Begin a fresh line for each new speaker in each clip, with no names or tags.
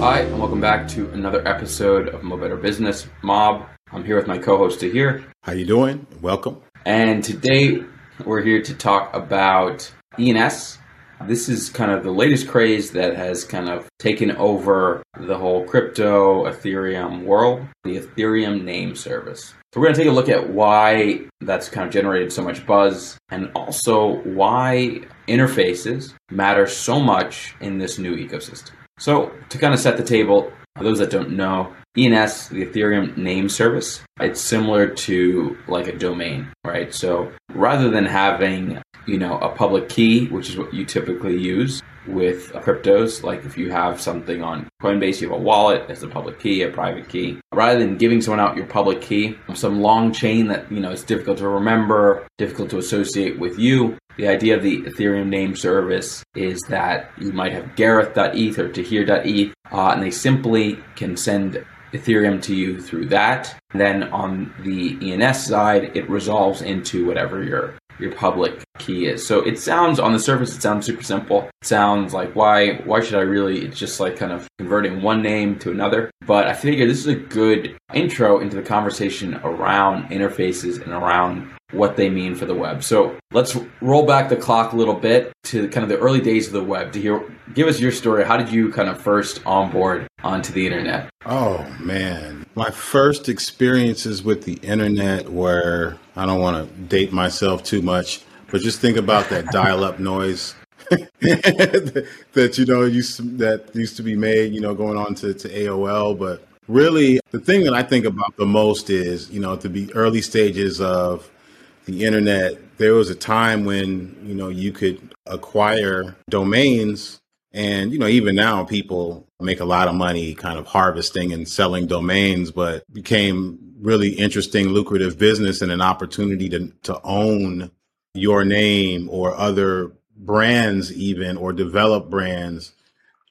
Hi, and welcome back to another episode of Mo Better Business Mob. I'm here with my co-host Tauhir.
How you doing? Welcome.
And today we're here to talk about ENS. This is kind of the latest craze that has kind of taken over the whole crypto Ethereum world, the Ethereum name service. So we're going to take a look at why that's kind of generated so much buzz and also why interfaces matter so much in this new ecosystem. So, to kind of set the table, for those that don't know, ENS, the Ethereum name service, it's similar to like a domain, right? So, rather than having, you know, a public key, which is what you typically use with cryptos, like if you have something on Coinbase, you have a wallet, as a public key, a private key. Rather than giving someone out your public key, some long chain that, you know, is difficult to remember, difficult to associate with you, the idea of the Ethereum name service is that you might have Garreth.eth or Tauhir.eth, uh, and they simply can send Ethereum to you through that. And then on the ENS side, it resolves into whatever your your public key is. So it sounds on the surface, it sounds super simple. It sounds like why why should I really? It's just like kind of converting one name to another. But I figure this is a good intro into the conversation around interfaces and around what they mean for the web. So let's roll back the clock a little bit to kind of the early days of the web Tauhir give us your story. How did you kind of first onboard onto the internet?
Oh man. My first experiences with the internet were I don't want to date myself too much, but just think about that dial up noise. that you know used that used to be made, you know, going on to, to AOL. But really, the thing that I think about the most is, you know, to be early stages of the internet, there was a time when, you know, you could acquire domains and, you know, even now people make a lot of money kind of harvesting and selling domains, but became really interesting, lucrative business and an opportunity to, to own your name or other brands even or develop brands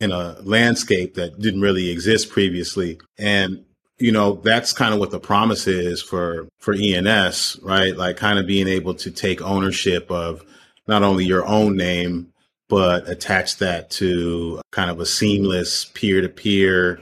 in a landscape that didn't really exist previously. And you know, that's kind of what the promise is for, for ENS, right? Like kind of being able to take ownership of not only your own name, but attach that to kind of a seamless peer to peer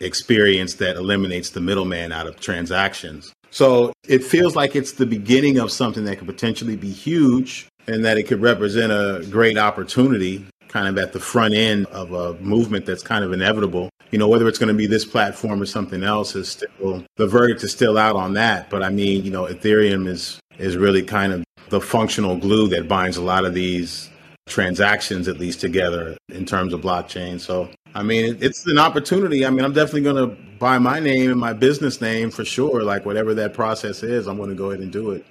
experience that eliminates the middleman out of transactions. So it feels like it's the beginning of something that could potentially be huge and that it could represent a great opportunity kind of at the front end of a movement that's kind of inevitable. You know, whether it's going to be this platform or something else is still the verdict is still out on that. But I mean, you know, Ethereum is is really kind of the functional glue that binds a lot of these transactions at least together in terms of blockchain. So I mean, it's an opportunity. I mean, I'm definitely going to buy my name and my business name for sure. Like whatever that process is, I'm going to go ahead and do it.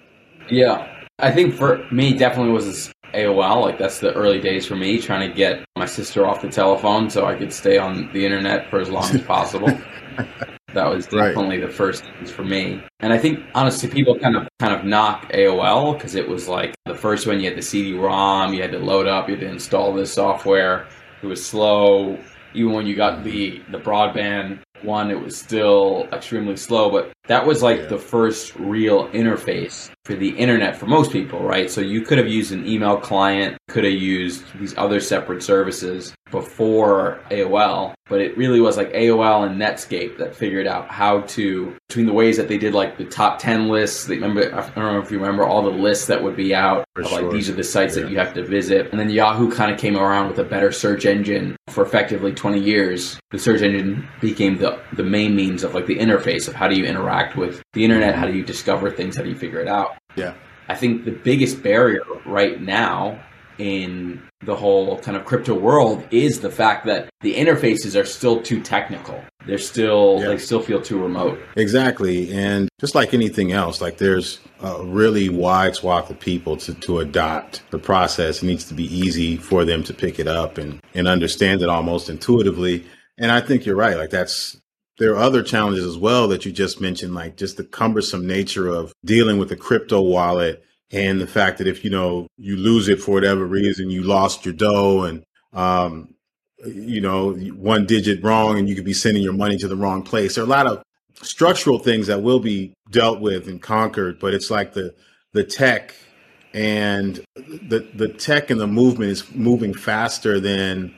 Yeah, I think for me, definitely was AOL. Like that's the early days for me, trying to get my sister off the telephone so I could stay on the internet for as long as possible. That was definitely right. the first things for me. And I think honestly, people kind of kind of knock AOL because it was like the first one. You had the CD-ROM, you had to load up, you had to install this software. It was slow. Even when you got the the broadband one, it was still extremely slow. But that was like yeah. the first real interface for the internet for most people, right? So you could have used an email client, could have used these other separate services before AOL, but it really was like AOL and Netscape that figured out how to between the ways that they did like the top 10 lists. They remember I don't know if you remember all the lists that would be out of, like these are the sites yeah. that you have to visit. And then Yahoo kind of came around with a better search engine for effectively 20 years. The search engine became the the main means of like the interface of how do you interact with the internet, how do you discover things, how do you figure it out.
Yeah.
I think the biggest barrier right now in the whole kind of crypto world is the fact that the interfaces are still too technical. They're still yeah. they still feel too remote.
Exactly. And just like anything else, like there's a really wide swath of people to, to adopt the process. It needs to be easy for them to pick it up and, and understand it almost intuitively. And I think you're right. Like that's there are other challenges as well that you just mentioned, like just the cumbersome nature of dealing with a crypto wallet and the fact that if you know you lose it for whatever reason, you lost your dough and um, you know one digit wrong, and you could be sending your money to the wrong place. There are a lot of structural things that will be dealt with and conquered, but it's like the the tech and the the tech and the movement is moving faster than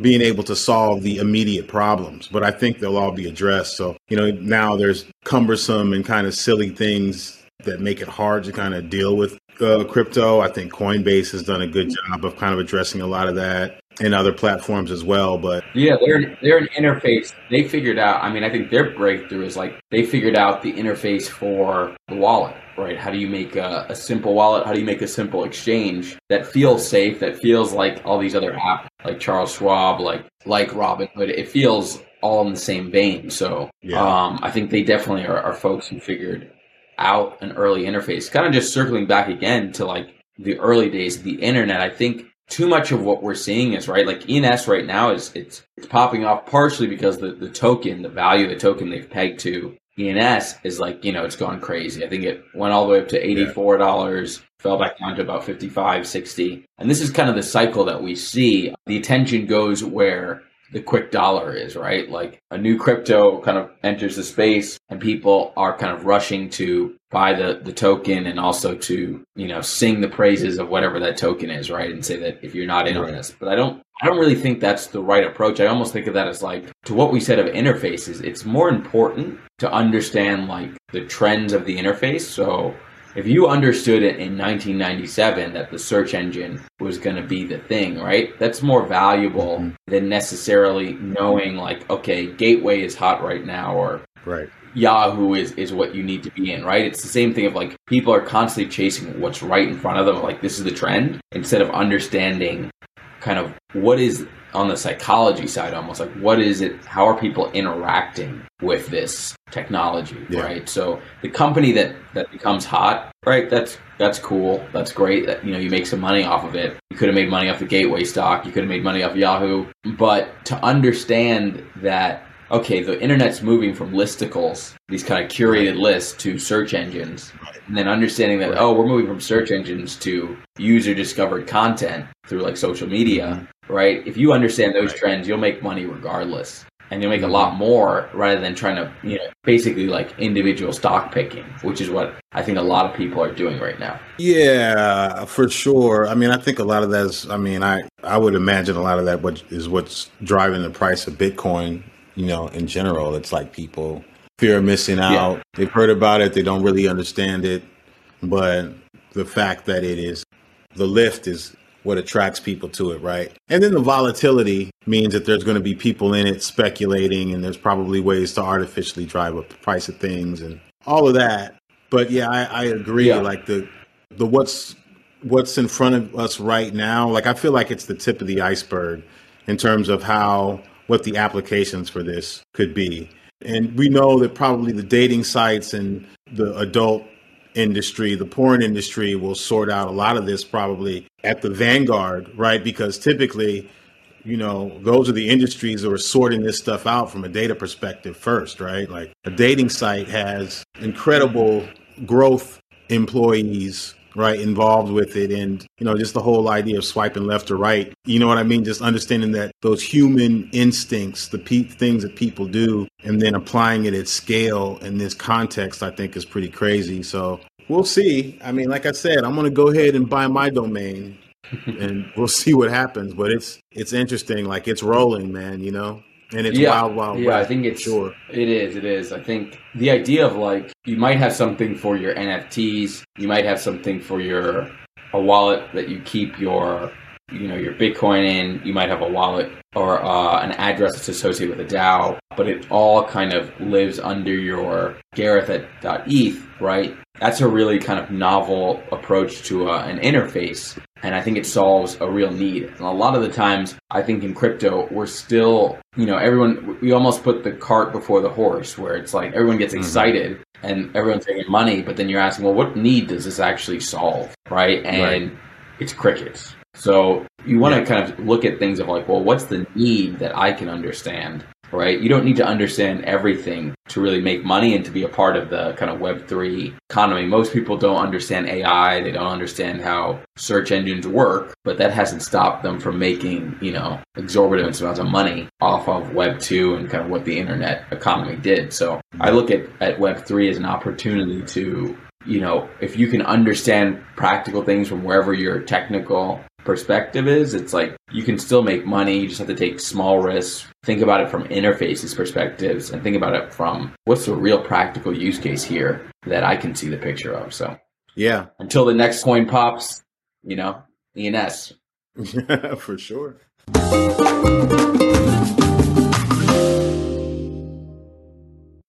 being able to solve the immediate problems, but I think they'll all be addressed. So, you know, now there's cumbersome and kind of silly things that make it hard to kind of deal with uh, crypto. I think Coinbase has done a good job of kind of addressing a lot of that and other platforms as well. But
yeah, they're they're an interface. They figured out. I mean, I think their breakthrough is like they figured out the interface for the wallet. Right? How do you make a, a simple wallet? How do you make a simple exchange that feels safe? That feels like all these other apps, like Charles Schwab, like like Robinhood. It feels all in the same vein. So yeah. um, I think they definitely are, are folks who figured out an early interface. Kind of just circling back again to like the early days of the internet. I think too much of what we're seeing is right. Like ENS right now is it's it's popping off partially because the the token, the value of the token they've pegged to ENS is like you know it's gone crazy. I think it went all the way up to eighty four dollars, yeah. fell back down to about 55, 60. and this is kind of the cycle that we see. The attention goes where the quick dollar is, right? Like a new crypto kind of enters the space and people are kind of rushing to buy the, the token and also to, you know, sing the praises of whatever that token is, right? And say that if you're not in on this. But I don't I don't really think that's the right approach. I almost think of that as like to what we said of interfaces, it's more important to understand like the trends of the interface. So if you understood it in 1997 that the search engine was going to be the thing, right? That's more valuable mm-hmm. than necessarily knowing like, okay, Gateway is hot right now or
right.
Yahoo is, is what you need to be in, right? It's the same thing of like people are constantly chasing what's right in front of them, like this is the trend, instead of understanding kind of what is on the psychology side almost like what is it how are people interacting with this technology yeah. right? So the company that that becomes hot right that's that's cool that's great that you know you make some money off of it. You could have made money off the gateway stock you could have made money off yahoo. But to understand that okay, the internet's moving from listicles, these kind of curated lists, to search engines, and then understanding that oh, we're moving from search engines to user discovered content through like social media, mm-hmm. Right? If you understand those trends, you'll make money regardless. And you'll make a lot more rather than trying to, you know, basically like individual stock picking, which is what I think a lot of people are doing right now.
Yeah, for sure. I mean, I think a lot of that is. I mean, I I would imagine a lot of that what is what's driving the price of Bitcoin you know, in general. It's like people fear of missing out. Yeah. They've heard about it, they don't really understand it. But the fact that it is the lift is what attracts people to it, right? And then the volatility means that there's going to be people in it speculating, and there's probably ways to artificially drive up the price of things and all of that. But yeah, I, I agree. Yeah. Like the the what's what's in front of us right now, like I feel like it's the tip of the iceberg in terms of how what the applications for this could be. And we know that probably the dating sites and the adult industry, the porn industry will sort out a lot of this probably at the vanguard, right? Because typically, you know, those are the industries that are sorting this stuff out from a data perspective first, right? Like a dating site has incredible growth employees right involved with it and you know just the whole idea of swiping left or right. You know what i mean? Just understanding that those human instincts the pe- things that people do and then applying it at scale in this context i think is pretty crazy. So we'll see. I mean like i said i'm going to go ahead and buy my domain and we'll see what happens. But it's it's interesting. Like it's rolling man you know and it's yeah, wild, wild.
Yeah, I think it's sure. It is. It is. I think the idea of like you might have something for your NFTs, you might have something for your a wallet that you keep your you know your Bitcoin in. You might have a wallet or uh, an address that's associated with a DAO, but it all kind of lives under your Garreth at .eth, right? That's a really kind of novel approach to uh, an interface and I think it solves a real need. And a lot of the times, I think in crypto, we're still, you know, everyone, we almost put the cart before the horse, where it's like everyone gets mm-hmm. excited mm-hmm. and everyone's taking money, but then you're asking, well, what need does this actually solve, right? And right. it's crickets. So you want to kind of look at things of like, well, what's the need that I can understand right? You don't need to understand everything to really make money and to be a part of the kind of Web3 economy. Most people don't understand AI, they don't understand how search engines work, but that hasn't stopped them from making, you know, exorbitant amounts of money off of Web2 and kind of what the internet economy did. So I look at, at Web3 as an opportunity to you know, if you can understand practical things from wherever your technical perspective is. It's like you can still make money, you just have to take small risks. Think about it from interfaces perspectives and think about it from what's the real practical use case here that I can see the picture of. So
yeah.
Until the next coin pops, you know, ENS.
For sure.